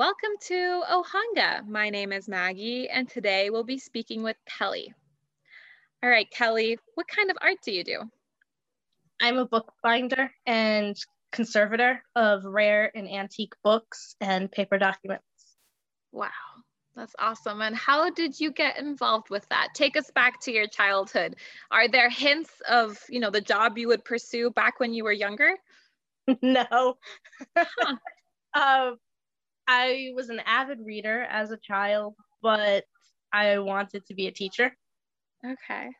welcome to Ohanga. My name is Maggie, and today we'll be speaking with Kelly. All right, Kelly, what kind of art do you do? I'm a bookbinder and conservator of rare and antique books and paper documents. Wow, that's awesome. And how did you get involved with that? Take us back to your childhood. Are there hints of, you know, the job you would pursue back when you were younger? no. Huh. uh, I was an avid reader as a child, but I wanted to be a teacher. Okay.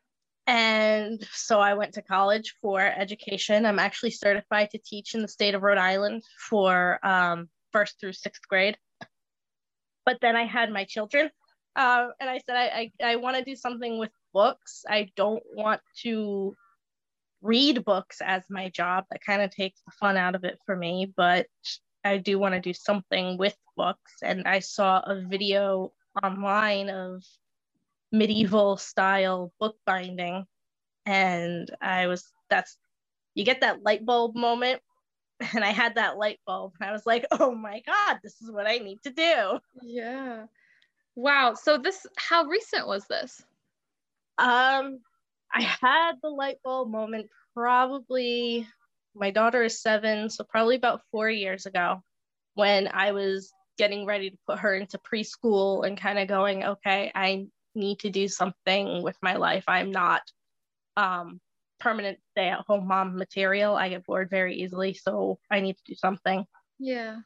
And so I went to college for education. I'm actually certified to teach in the state of Rhode Island for um, first through sixth grade. But then I had my children, uh, and I said, I, I, I want to do something with books. I don't want to read books as my job. That kind of takes the fun out of it for me. But I do want to do something with books. And I saw a video online of medieval style bookbinding. And I was, that's, you get that light bulb moment. And I had that light bulb. And I was like, oh my God, this is what I need to do. Yeah. Wow. So this, how recent was this? Um, I had the light bulb moment probably my daughter is seven, so probably about four years ago when I was getting ready to put her into preschool and kind of going, okay, I need to do something with my life. I'm not um, permanent stay at home mom material. I get bored very easily, so I need to do something. Yeah.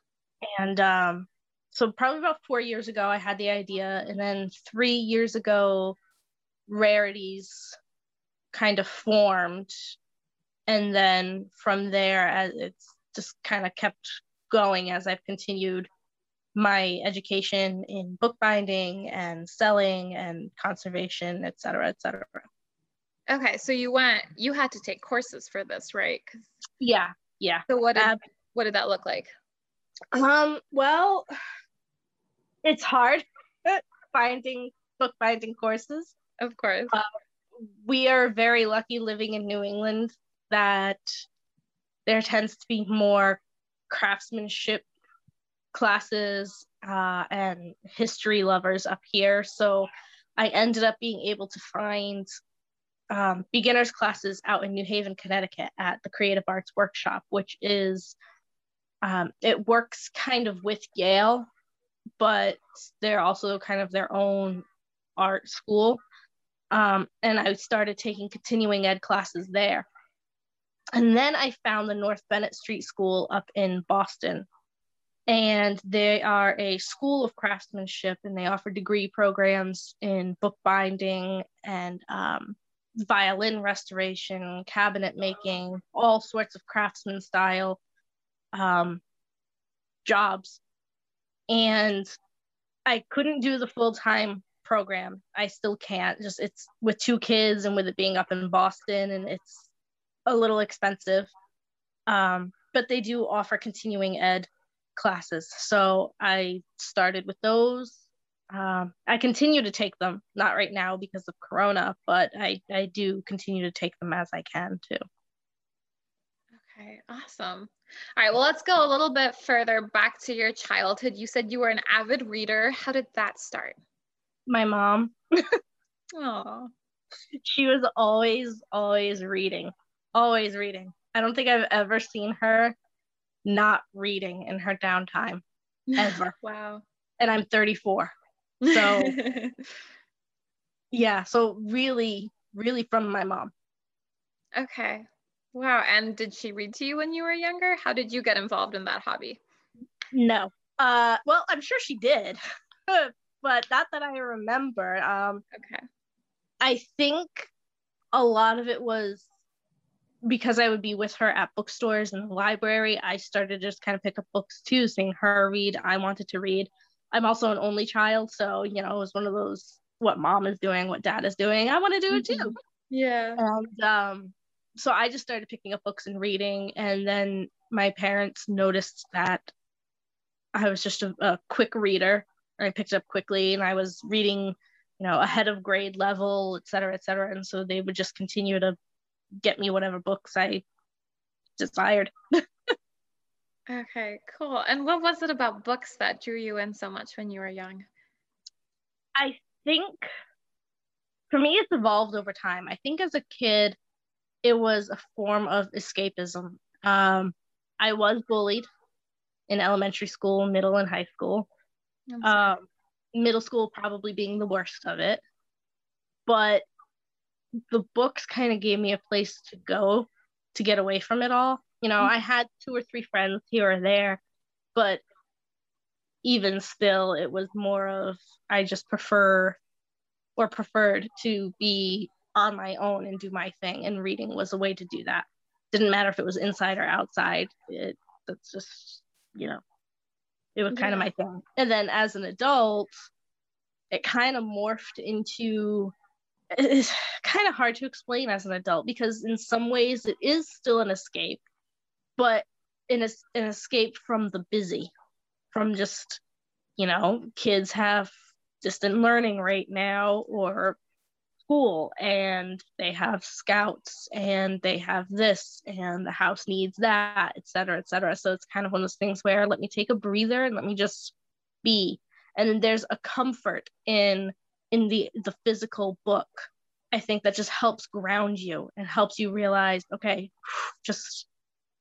And um, so probably about four years ago, I had the idea, and then three years ago, Rarities kind of formed and then from there as it's just kind of kept going as i've continued my education in bookbinding and selling and conservation et cetera et cetera. Okay so you went you had to take courses for this right? Yeah yeah. So what did, uh, what did that look like? Um well it's hard finding bookbinding courses. Of course. Uh, we are very lucky living in new england that there tends to be more craftsmanship classes uh, and history lovers up here. So I ended up being able to find um, beginners classes out in New Haven, Connecticut at the Creative Arts Workshop, which is, um, it works kind of with Yale, but they're also kind of their own art school. Um, and I started taking continuing ed classes there. And then I found the North Bennett Street School up in Boston. And they are a school of craftsmanship and they offer degree programs in bookbinding and um, violin restoration, cabinet making, all sorts of craftsman style um, jobs. And I couldn't do the full time program. I still can't. Just it's with two kids and with it being up in Boston and it's a little expensive, um, but they do offer continuing ed classes. So I started with those. Um, I continue to take them, not right now because of Corona, but I, I do continue to take them as I can too. Okay, awesome. All right, well, let's go a little bit further back to your childhood. You said you were an avid reader. How did that start? My mom. Oh. She was always, always reading always reading. I don't think I've ever seen her not reading in her downtime ever. wow. And I'm 34. So yeah, so really, really from my mom. Okay. Wow. And did she read to you when you were younger? How did you get involved in that hobby? No. Uh well, I'm sure she did. but not that I remember. Um okay. I think a lot of it was because I would be with her at bookstores and the library, I started to just kind of pick up books too, seeing her read. I wanted to read. I'm also an only child, so you know, it was one of those what mom is doing, what dad is doing. I want to do it too. Mm-hmm. Yeah. And um, so I just started picking up books and reading, and then my parents noticed that I was just a, a quick reader. and I picked up quickly, and I was reading, you know, ahead of grade level, et cetera, et cetera. And so they would just continue to get me whatever books I desired. Okay, cool. And what was it about books that drew you in so much when you were young? I think for me, it's evolved over time. I think as a kid, it was a form of escapism. Um, I was bullied in elementary school, middle, and high school. Um, middle school probably being the worst of it. But the books kind of gave me a place to go to get away from it all. You know, mm-hmm. I had two or three friends here or there, but even still, it was more of I just prefer or preferred to be on my own and do my thing, and reading was a way to do that. Didn't matter if it was inside or outside. It that's just you know, it was kind yeah. of my thing. And then as an adult, it kind of morphed into it's kind of hard to explain as an adult because in some ways it is still an escape but in an escape from the busy from just you know kids have distant learning right now or school and they have scouts and they have this and the house needs that et cetera et cetera. So it's kind of one of those things where let me take a breather and let me just be. And there's a comfort in in the the physical book i think that just helps ground you and helps you realize okay just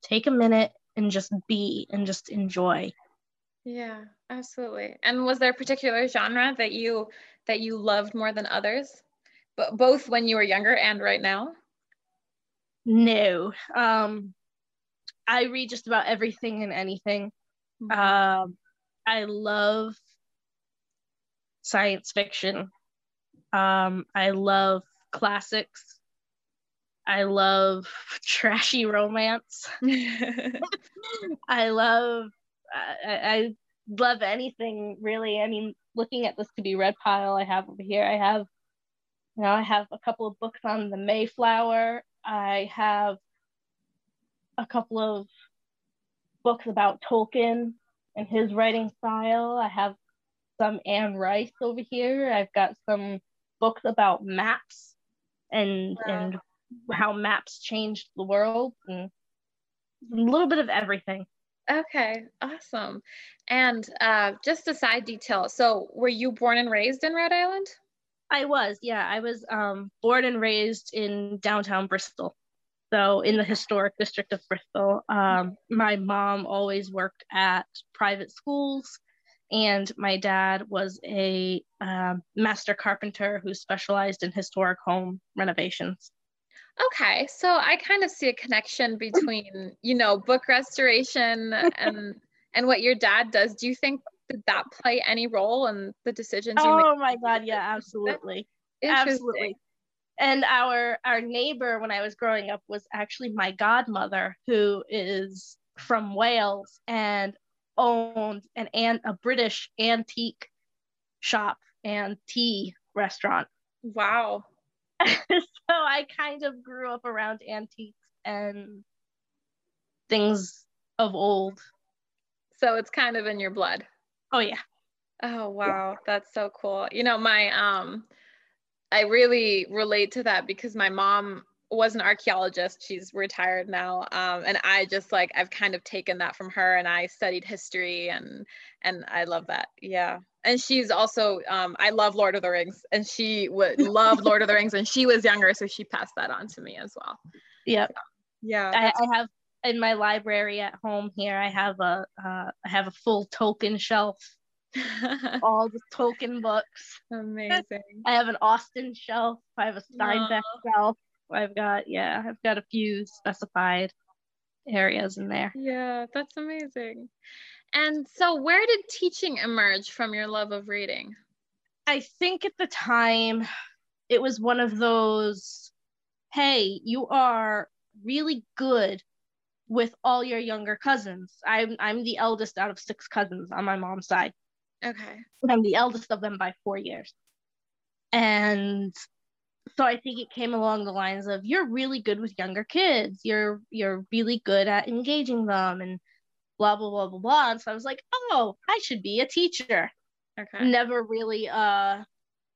take a minute and just be and just enjoy. Yeah absolutely. And was there a particular genre that you that you loved more than others? But both when you were younger and right now? No. Um i read just about everything and anything. Mm-hmm. um i love science fiction. Um, I love classics. I love trashy romance. I love I, I, love anything really. I mean, looking at this to be red pile I have over here. I have you know, I have a couple of books on the Mayflower. I have a couple of books about Tolkien and his writing style. I have some Anne Rice over here. I've got some books about maps and and how maps changed the world and a little bit of everything. Okay, awesome. And uh, just a side detail. So, were you born and raised in Rhode Island? I was, yeah. I was um, born and raised in downtown Bristol. So, in the historic district of Bristol. Um, my mom always worked at private schools and my dad was a um, master carpenter who specialized in historic home renovations. Okay, so I kind of see a connection between, you know, book restoration and and what your dad does. Do you think did that play any role in the decisions you made? Oh my god, yeah, absolutely. Absolutely. And our our neighbor when I was growing up was actually my godmother who is from Wales and owned an, an a British antique shop and tea restaurant. Wow. so I kind of grew up around antiques and things of old. So it's kind of in your blood. Oh yeah. Oh wow, yeah. that's so cool. You know, my um I really relate to that because my mom was an archaeologist. She's retired now. Um, and I just like I've kind of taken that from her and I studied history and and I love that. Yeah. And she's also um, I love Lord of the Rings and she would love Lord of the Rings and she was younger, so she passed that on to me as well. Yep. So, yeah. I, I, have in my library at home here, I have a uh, I have a full Tolkien shelf. all the Tolkien books. Amazing. I have an Austen shelf. I have a Steinbeck Aww. shelf. I've got yeah, I've got a few specified areas in there. Yeah, that's amazing. And so where did teaching emerge from your love of reading? I think at the time it was one of those hey, you are really good with all your younger cousins. I'm I'm the eldest out of six cousins on my mom's side. Okay. I'm the eldest of them by 4 years. And so I think it came along the lines of you're really good with younger kids. You're you're really good at engaging them and blah blah blah blah blah. And so I was like, oh, I should be a teacher. Okay. Never really uh is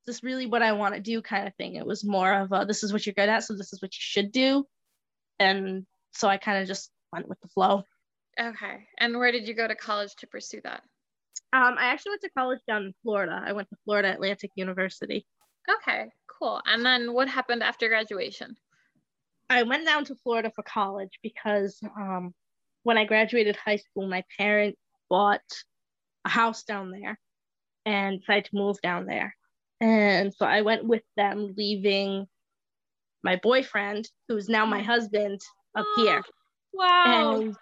this really what I want to do kind of thing. It was more of a this is what you're good at, so this is what you should do. And so I kind of just went with the flow. Okay. And where did you go to college to pursue that? Um, I actually went to college down in Florida. I went to Florida Atlantic University. Okay, cool. And then what happened after graduation? I went down to Florida for college because um, when I graduated high school, my parents bought a house down there and decided to move down there. And so I went with them, leaving my boyfriend, who's now my husband, up oh, here. Wow. And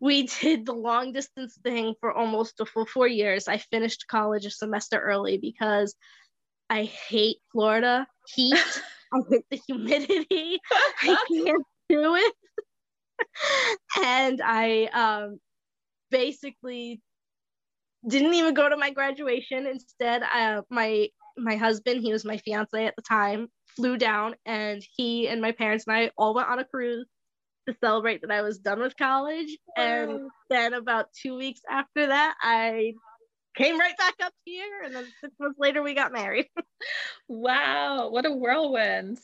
we did the long distance thing for almost a full four years. I finished college a semester early because I hate Florida heat. I hate the humidity. I can't do it. and I um, basically didn't even go to my graduation. Instead, uh, my my husband, he was my fiance at the time, flew down, and he and my parents and I all went on a cruise to celebrate that I was done with college. Wow. And then about two weeks after that, I came right back up here. And then six months later, we got married. wow. What a whirlwind.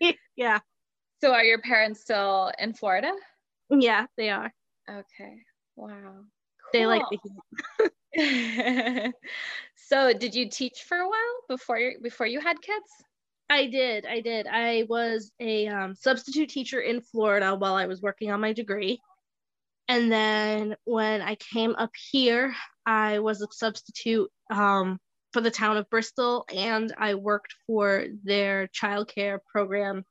yeah. So are your parents still in Florida? Yeah, they are. Okay. Wow. Cool. They like the heat. so did you teach for a while before you before you had kids? I did. I did. I was a um, substitute teacher in Florida while I was working on my degree. And then when I came up here, I was a substitute um, for the town of Bristol and I worked for their childcare program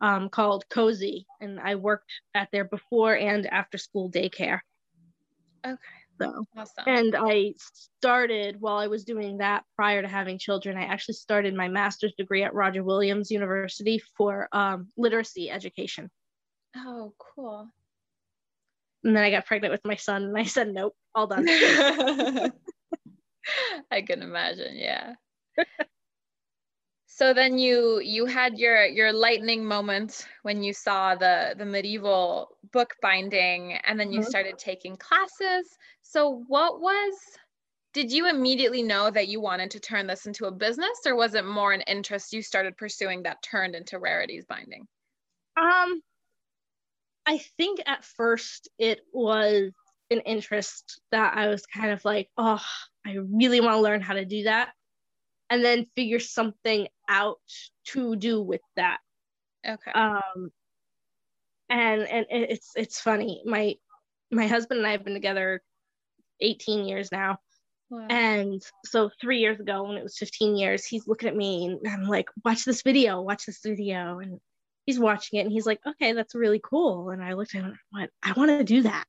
um, called Cozy. And I worked at their before and after school daycare. Okay. So, awesome. and I started while I was doing that prior to having children. I actually started my master's degree at Roger Williams University for um, literacy education. Oh, cool. And then I got pregnant with my son, and I said, nope, all done. I can imagine, yeah. so then you you had your your lightning moment when you saw the the medieval book binding and then you mm-hmm. started taking classes so what was did you immediately know that you wanted to turn this into a business or was it more an interest you started pursuing that turned into rarities binding um i think at first it was an interest that i was kind of like oh i really want to learn how to do that and then figure something out to do with that. Okay. Um, and and it's it's funny. My my husband and I have been together 18 years now. Wow. And so three years ago, when it was 15 years, he's looking at me and I'm like, watch this video, watch this video. And he's watching it and he's like, okay, that's really cool. And I looked at him and went, I want to do that.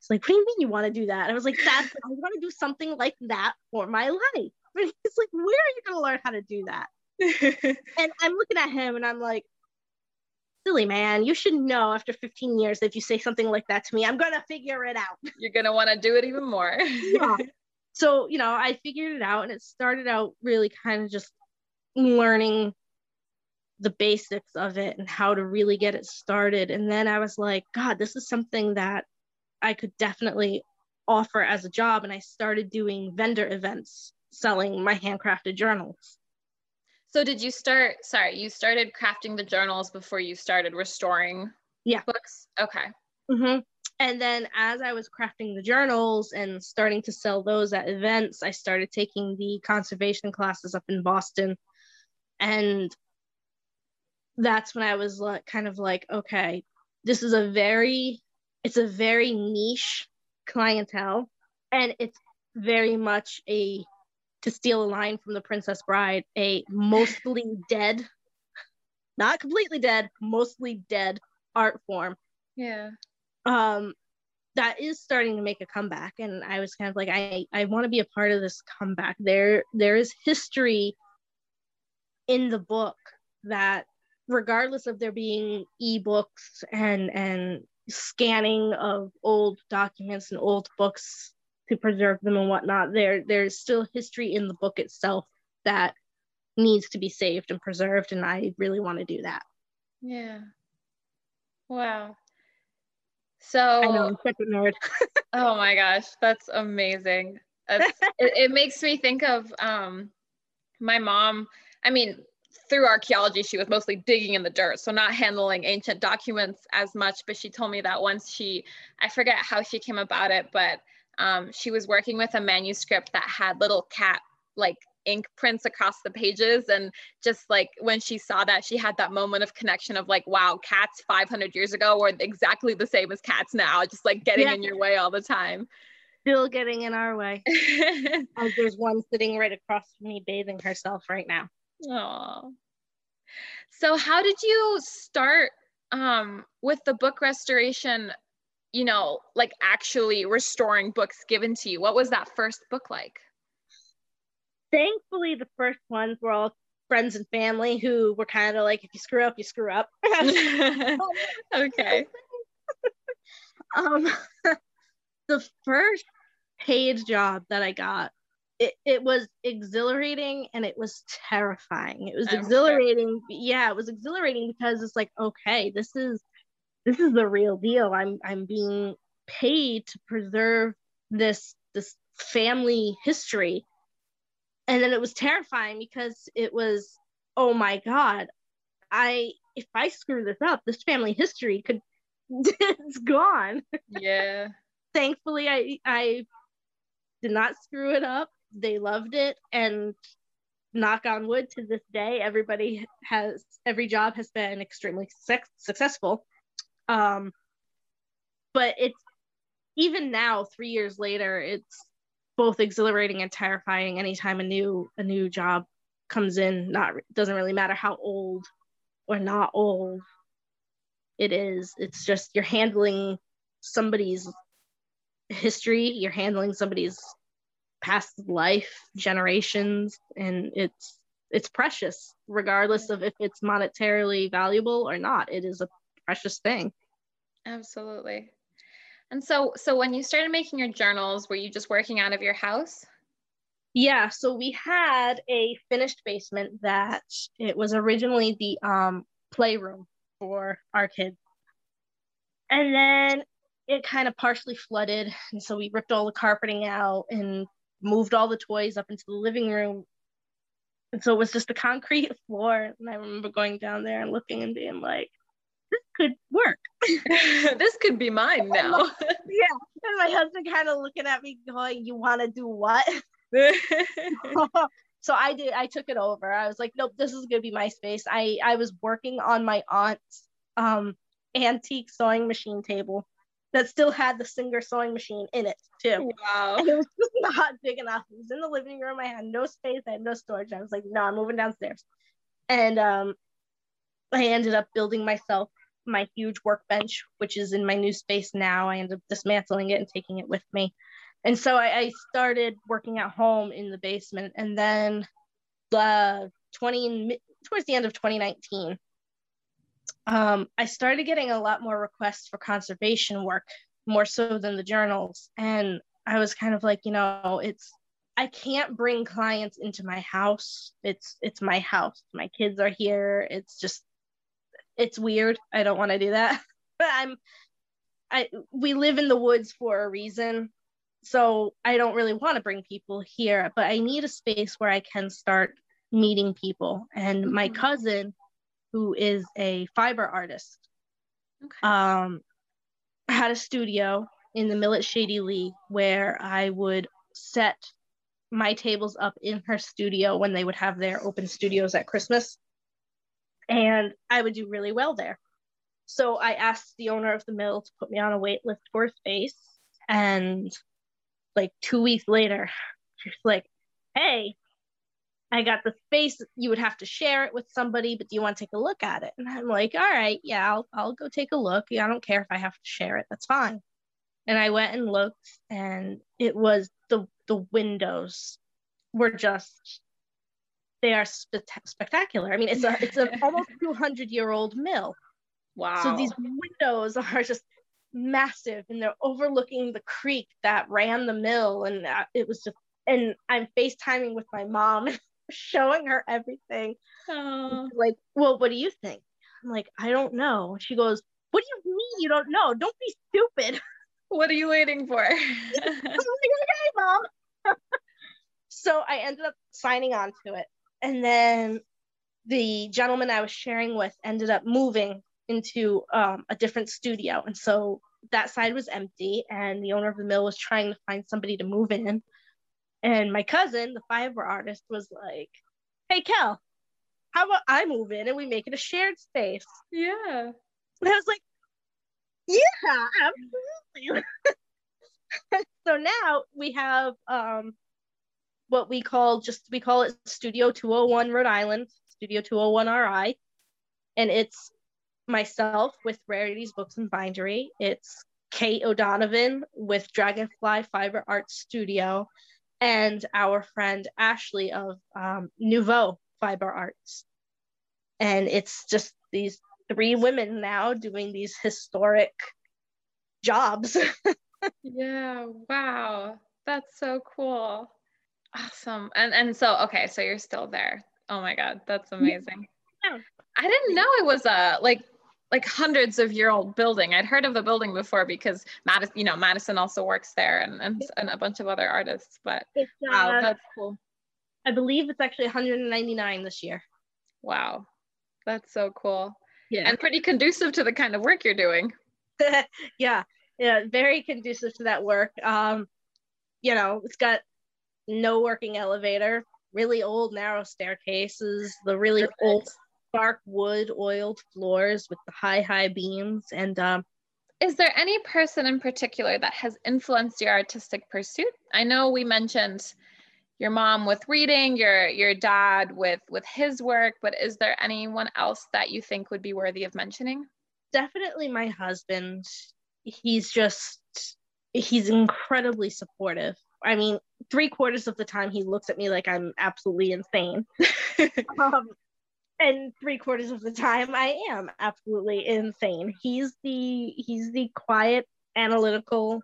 He's like, what do you mean you want to do that? And I was like, that's, I want to do something like that for my life. But he's like, where are you going to learn how to do that? and I'm looking at him and I'm like, silly man, you should know after 15 years if you say something like that to me, I'm going to figure it out. You're going to want to do it even more. yeah. So, you know, I figured it out and it started out really kind of just learning the basics of it and how to really get it started. And then I was like, God, this is something that I could definitely offer as a job. And I started doing vendor events selling my handcrafted journals. So did you start, sorry, you started crafting the journals before you started restoring yeah. books? Okay. Mm-hmm. And then as I was crafting the journals and starting to sell those at events, I started taking the conservation classes up in Boston. And that's when I was like, kind of like, okay, this is a very, it's a very niche clientele and it's very much a to steal a line from the Princess Bride, a mostly dead, not completely dead, mostly dead art form. Yeah. Um, that is starting to make a comeback, and I was kind of like, I I want to be a part of this comeback. There there is history in the book that, regardless of there being ebooks and and scanning of old documents and old books to preserve them and whatnot there there's still history in the book itself that needs to be saved and preserved and i really want to do that. Yeah. Wow. So i know i'm such a nerd. Oh my gosh that's amazing. It, it, makes me think of um my mom i mean through archaeology, she was mostly digging in the dirt, so not handling ancient documents as much. But she told me that once she, I forget how she came about it, but um, she was working with a manuscript that had little cat like ink prints across the pages and just like when she saw that she had that moment of connection of like wow cats 500 years ago were exactly the same as cats now just like getting yeah. in your way all the time still getting in our way as there's one sitting right across from me bathing herself right now Oh. So how did you start um, with the book restoration, you know, like actually restoring books given to you? What was that first book like? Thankfully, the first ones were all friends and family who were kind of like, if you screw up, you screw up. okay. um, the first paid job that I got it, it was exhilarating and it was terrifying. It was exhilarating. Yeah, it was exhilarating because it's like, okay, this is this is the real deal. I'm I'm being paid to preserve this this family history. And then it was terrifying because it was, oh my God, I if I screw this up, this family history could it's gone. Yeah. Thankfully I I did not screw it up they loved it and knock on wood to this day everybody has every job has been extremely successful. Um but it's even now 3 years later it's both exhilarating and terrifying anytime a new a new job comes in. Not doesn't really matter how old or not old it is. It's just you're handling somebody's history you're handling somebody's past life generations and it's it's precious regardless of if it's monetarily valuable or not. It is a precious thing. Absolutely. And so so when you started making your journals were you just working out of your house? Yeah so we had a finished basement that it was originally the um playroom for our kids and then it kind of partially flooded and so we ripped all the carpeting out and moved all the toys up into the living room. And so it was just a concrete floor. And I remember going down there and looking and being like, this could work. this could be mine now. yeah. And my husband kind of looking at me going, You want to do what? so I did, I took it over. I was like, Nope, this is going to be my space. I, I was working on my aunt's um, antique sewing machine table that still had the Singer sewing machine in it too. Wow. And it was just not big enough. It was in the living room. I had no space. I had no storage. I was like, no, I'm moving downstairs. And um, I ended up building myself my huge workbench, which is in my new space now. I ended up dismantling it and taking it with me. And so I, I started working at home in the basement. And then the 20 towards the end of 2019, um, I started getting a lot more requests for conservation work, more so than the journals. And I was kind of like, you know, it's I can't bring clients into my house. It's it's my house. My kids are here. It's just it's weird. I don't want to do that. but I'm I we live in the woods for a reason. So I don't really want to bring people here, but I need a space where I can start meeting people. And my mm-hmm. cousin who is a fiber artist, okay. um, had a studio in the Mill at Shady Lea where I would set my tables up in her studio when they would have their open studios at Christmas. And I would do really well there. So I asked the owner of the mill to put me on a wait list for space. And like two weeks later, she's like, hey, I got the space. You would have to share it with somebody, but do you want to take a look at it? And I'm like, all right, yeah, I'll, I'll go take a look. Yeah, I don't care if I have to share it. That's fine. And I went and looked, and it was the the windows were just they are spe- spectacular. I mean, it's a it's an almost 200 year old mill. Wow. So these windows are just massive, and they're overlooking the creek that ran the mill, and uh, it was just. And I'm FaceTiming with my mom. Showing her everything. Oh. Like, well, what do you think? I'm like, I don't know. She goes, What do you mean you don't know? Don't be stupid. What are you waiting for? like, okay, mom. so I ended up signing on to it. And then the gentleman I was sharing with ended up moving into um, a different studio. And so that side was empty, and the owner of the mill was trying to find somebody to move in. And my cousin, the fiber artist, was like, Hey, Kel, how about I move in and we make it a shared space? Yeah. And I was like, Yeah, absolutely. so now we have um, what we call just we call it Studio 201 Rhode Island, Studio 201 RI, and it's myself with Rarities Books and Bindery. It's Kate O'Donovan with Dragonfly Fiber Art Studio, and our friend Ashley of um, Nouveau Fiber Arts. And it's just these three women now doing these historic jobs. yeah, wow. That's so cool. Awesome. And and so okay, so you're still there. Oh my god, that's amazing. Yeah. I didn't know it was a like like hundreds of year old building. I'd heard of the building before because Madison, you know, Madison also works there and and, and a bunch of other artists, but it's, uh, wow, that's cool. I believe it's actually 199 this year. Wow. That's so cool. Yeah. And pretty conducive to the kind of work you're doing. yeah. Yeah, very conducive to that work. Um, you know, it's got no working elevator, really old narrow staircases, the really Perfect. old dark wood oiled floors with the high high beams. And um, is there any person in particular that has influenced your artistic pursuit? I know we mentioned your mom with reading your your dad with with his work but is there anyone else that you think would be worthy of mentioning? Definitely my husband. He's just he's incredibly supportive. I mean, three quarters of the time he looks at me like I'm absolutely insane. um, and three quarters of the time I am absolutely insane. He's the he's the quiet, analytical,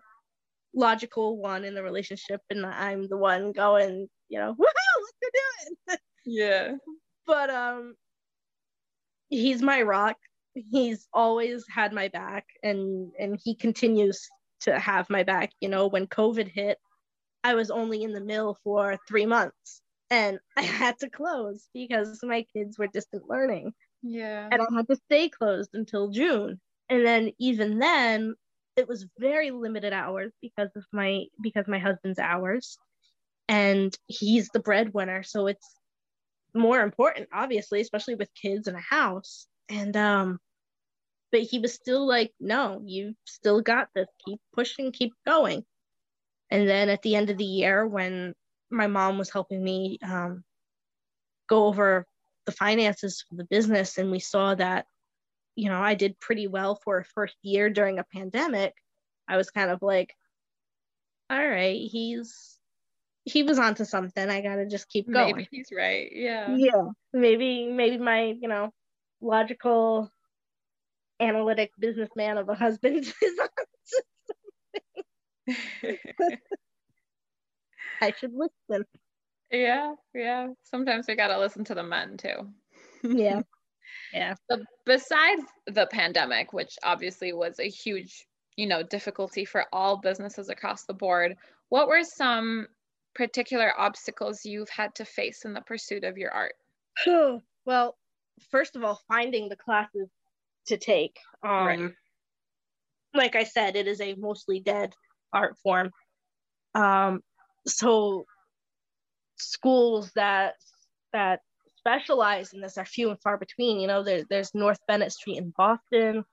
logical one in the relationship, and I'm the one going, you know, woohoo, what you doing? Yeah. But um he's my rock. He's always had my back and and he continues to have my back. You know, when COVID hit, I was only in the mill for three months and I had to close because my kids were distant learning. Yeah. And I had to stay closed until June. And then even then it was very limited hours because of my because my husband's hours and he's the breadwinner so it's more important obviously especially with kids in a house and um but he was still like no you've still got this keep pushing keep going and then at the end of the year, when my mom was helping me um, go over the finances for the business, and we saw that, you know, I did pretty well for a first year during a pandemic, I was kind of like, all right, he's he was onto something. I gotta just keep going. Maybe he's right. Yeah. Yeah. Maybe maybe my, you know, logical analytic businessman of a husband is I should listen. Yeah, yeah. Sometimes we gotta listen to the men too. yeah. Yeah. But besides the pandemic, which obviously was a huge, you know, difficulty for all businesses across the board, what were some particular obstacles you've had to face in the pursuit of your art? well, first of all, finding the classes to take. Um, right. Like I said, it is a mostly dead art form. Um, so schools that that specialize in this are few and far between. You know, there's there's North Bennett Street in Boston,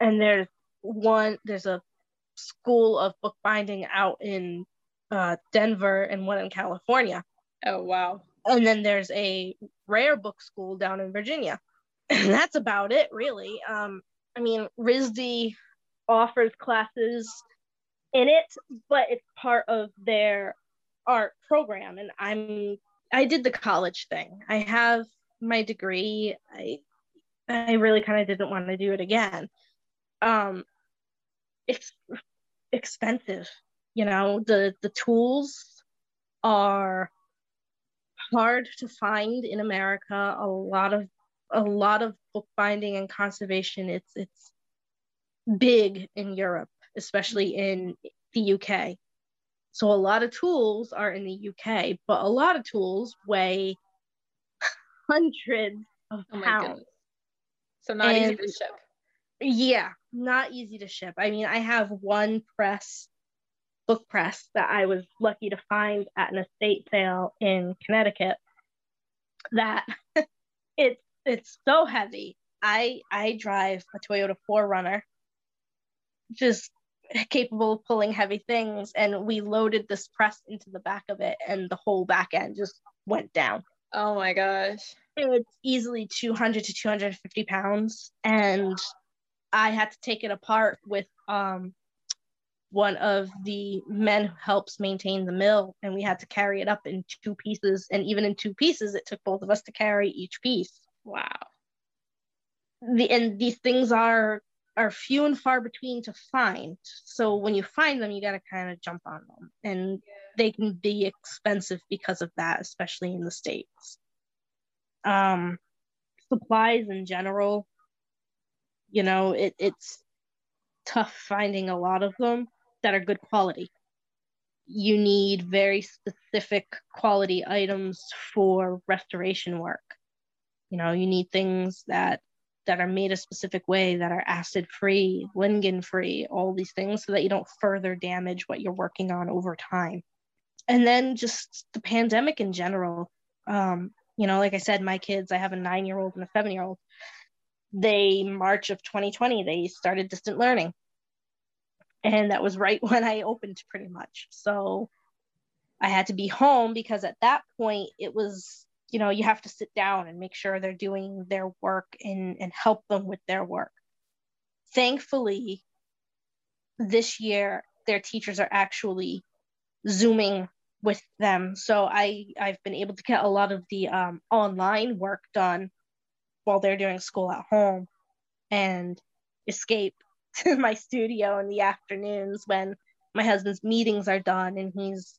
and there's one there's a school of bookbinding out in uh, Denver and one in California. Oh wow! And then there's a rare book school down in Virginia, and that's about it really. Um, I mean, RISD offers classes in it, but it's part of their art program. And I'm I did the college thing. I have my degree. I I really kind of didn't want to do it again. Um it's expensive. You know, the the tools are hard to find in America. A lot of a lot of bookbinding and conservation it's it's big in Europe especially in the UK. So a lot of tools are in the UK, but a lot of tools weigh hundreds of oh pounds. Goodness. So not and, easy to ship. Yeah, not easy to ship. I mean, I have one press, book press that I was lucky to find at an estate sale in Connecticut. That it's it's so heavy. I I drive a Toyota 4Runner, just capable of pulling heavy things, and we loaded this press into the back of it, and the whole back end just went down. Oh my gosh. it was easily 200 to 250 pounds. And I had to take it apart with um, one of the men who helps maintain the mill. And we had to carry it up in two pieces. And even in two pieces, it took both of us to carry each piece. Wow. The, and these things are are few and far between to find. So when you find them, you got to kind of jump on them. And they can be expensive because of that, especially in the States. Um, supplies in general, you know, it, it's tough finding a lot of them that are good quality. You need very specific quality items for restoration work. You know, you need things that that are made a specific way that are acid free, lignin free, all these things so that you don't further damage what you're working on over time. And then just the pandemic in general um, you know like i said my kids i have a nine year old and a seven year old they march of 2020 they started distant learning. And that was right when i opened pretty much. So i had to be home because at that point it was you know you have to sit down and make sure they're doing their work and and help them with their work thankfully this year their teachers are actually zooming with them. So I I've been able to get a lot of the um, online work done while they're doing school at home, and escape to my studio in the afternoons when my husband's meetings are done and he's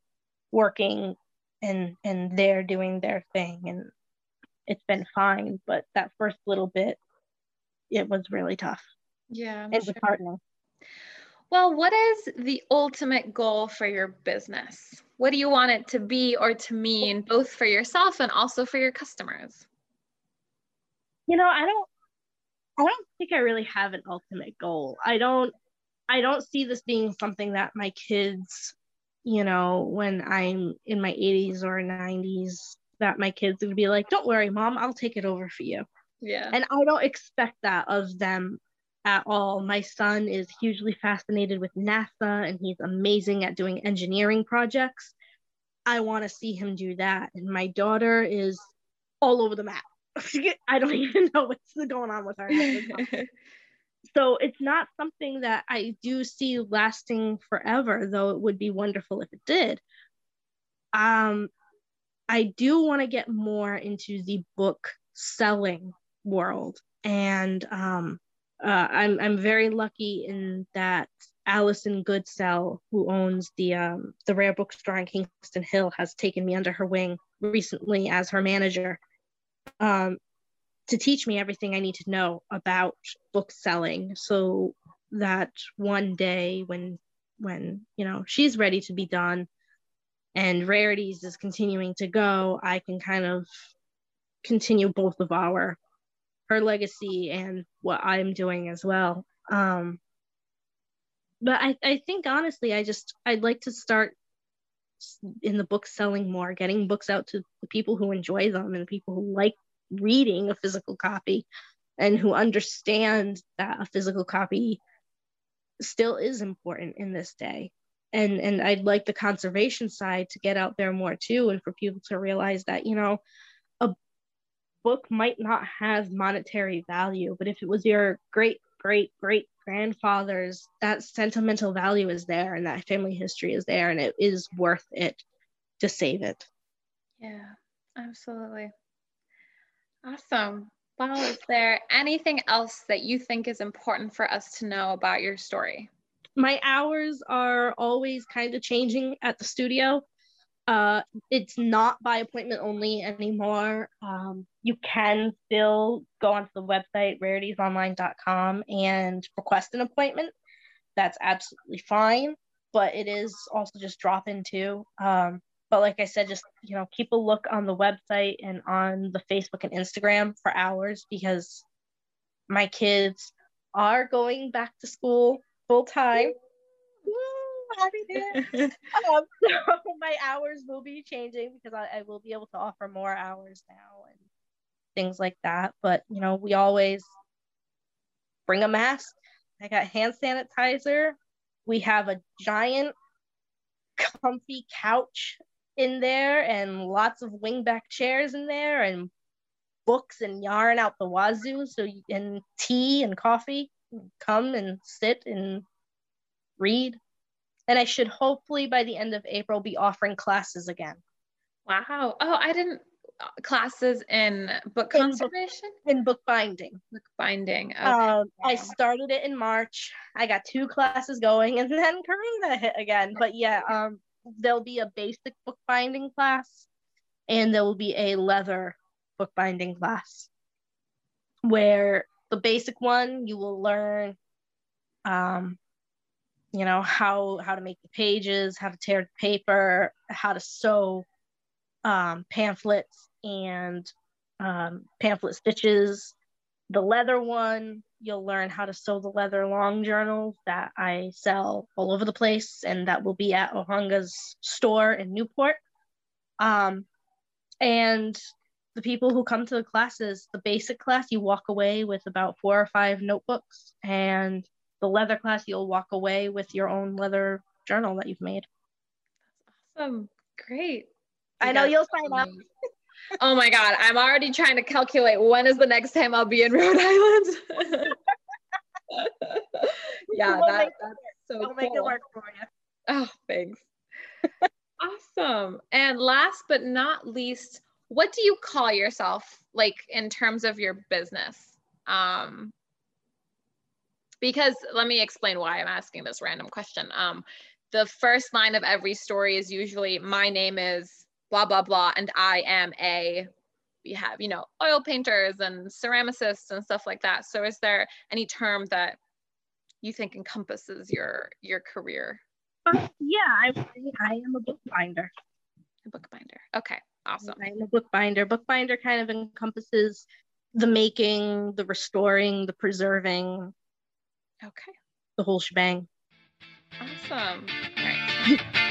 working and and they're doing their thing and it's been fine but that first little bit it was really tough. Yeah I'm it sure. disheartening well what is the ultimate goal for your business? What do you want it to be or to mean both for yourself and also for your customers? You know i don't i don't think i really have an ultimate goal. I don't i don't see this being something that my kids you know when i'm in my 80s or 90s that my kids would be like don't worry mom i'll take it over for you yeah and i don't expect that of them at all. My son is hugely fascinated with NASA and he's amazing at doing engineering projects. I want to see him do that. And my daughter is all over the map. I don't even know what's going on with her. so it's not something that I do see lasting forever, though it would be wonderful if it did. Um, I do want to get more into the book selling world. And um, uh, I'm I'm very lucky in that Allison Goodsell, who owns the um, the rare bookstore in Kingston Hill, has taken me under her wing recently as her manager um, to teach me everything I need to know about book selling, so that one day when when you know she's ready to be done and rarities is continuing to go, I can kind of continue both of our her legacy and what I'm doing as well. Um, but I, I think honestly, I just I'd like to start in the book selling more, getting books out to the people who enjoy them and the people who like reading a physical copy and who understand that a physical copy still is important in this day. And and I'd like the conservation side to get out there more too and for people to realize that, you know, a book might not have monetary value, but if it was your great great great grandfather's, that sentimental value is there and that family history is there and it is worth it to save it. Yeah, absolutely. Awesome. Well, is there anything else that you think is important for us to know about your story? My hours are always kind of changing at the studio. Uh, it's not by appointment only anymore. Um, you can still go onto the website raritiesonline.com and request an appointment. That's absolutely fine, but it is also just drop in too. Um, but like I said, just you know, keep a look on the website and on the Facebook and Instagram for hours because my kids are going back to school full time. um, so my hours will be changing because I, I will be able to offer more hours now and things like that. But you know, we always bring a mask. I got hand sanitizer. We have a giant comfy couch in there and lots of wingback chairs in there and books and yarn out the wazoo. So you, and tea and coffee come and sit and read. And i should hopefully by the end of april be offering classes again. Wow. Oh i didn't classes in book conservation? in book binding. Book binding okay. um, i started it in march. I got two classes going and then corona hit again. But yeah um there'll be a basic bookbinding class and there will be a leather bookbinding class where the basic one you will learn um you know how how to make the pages how to tear the paper how to sew um, pamphlets and um, pamphlet stitches. The leather one you'll learn how to sew the leather long journals that I sell all over the place, and that will be at Ohanga's store in Newport. Um, and the people who come to the classes, the basic class, you walk away with about four or five notebooks, and the leather class, you'll walk away with your own leather journal that you've made. That's awesome. Great. I know you'll sign up. Oh my god i'm already trying to calculate when is the next time i'll be in rhode island. Yeah we'll that, that's so we'll cool. make it work for you oh thanks. Awesome. And last but not least what do you call yourself like in terms of your business? Um because let me explain why i'm asking this random question. Um the first line of every story is usually my name is blah blah blah. And i am a we have you know oil painters and ceramicists and stuff like that. So is there any term that you think encompasses your your career? Uh, yeah I, I am a bookbinder. A bookbinder. Okay awesome. I'm a bookbinder. Bookbinder kind of encompasses the making the restoring the preserving. Okay. The whole shebang. Awesome. All right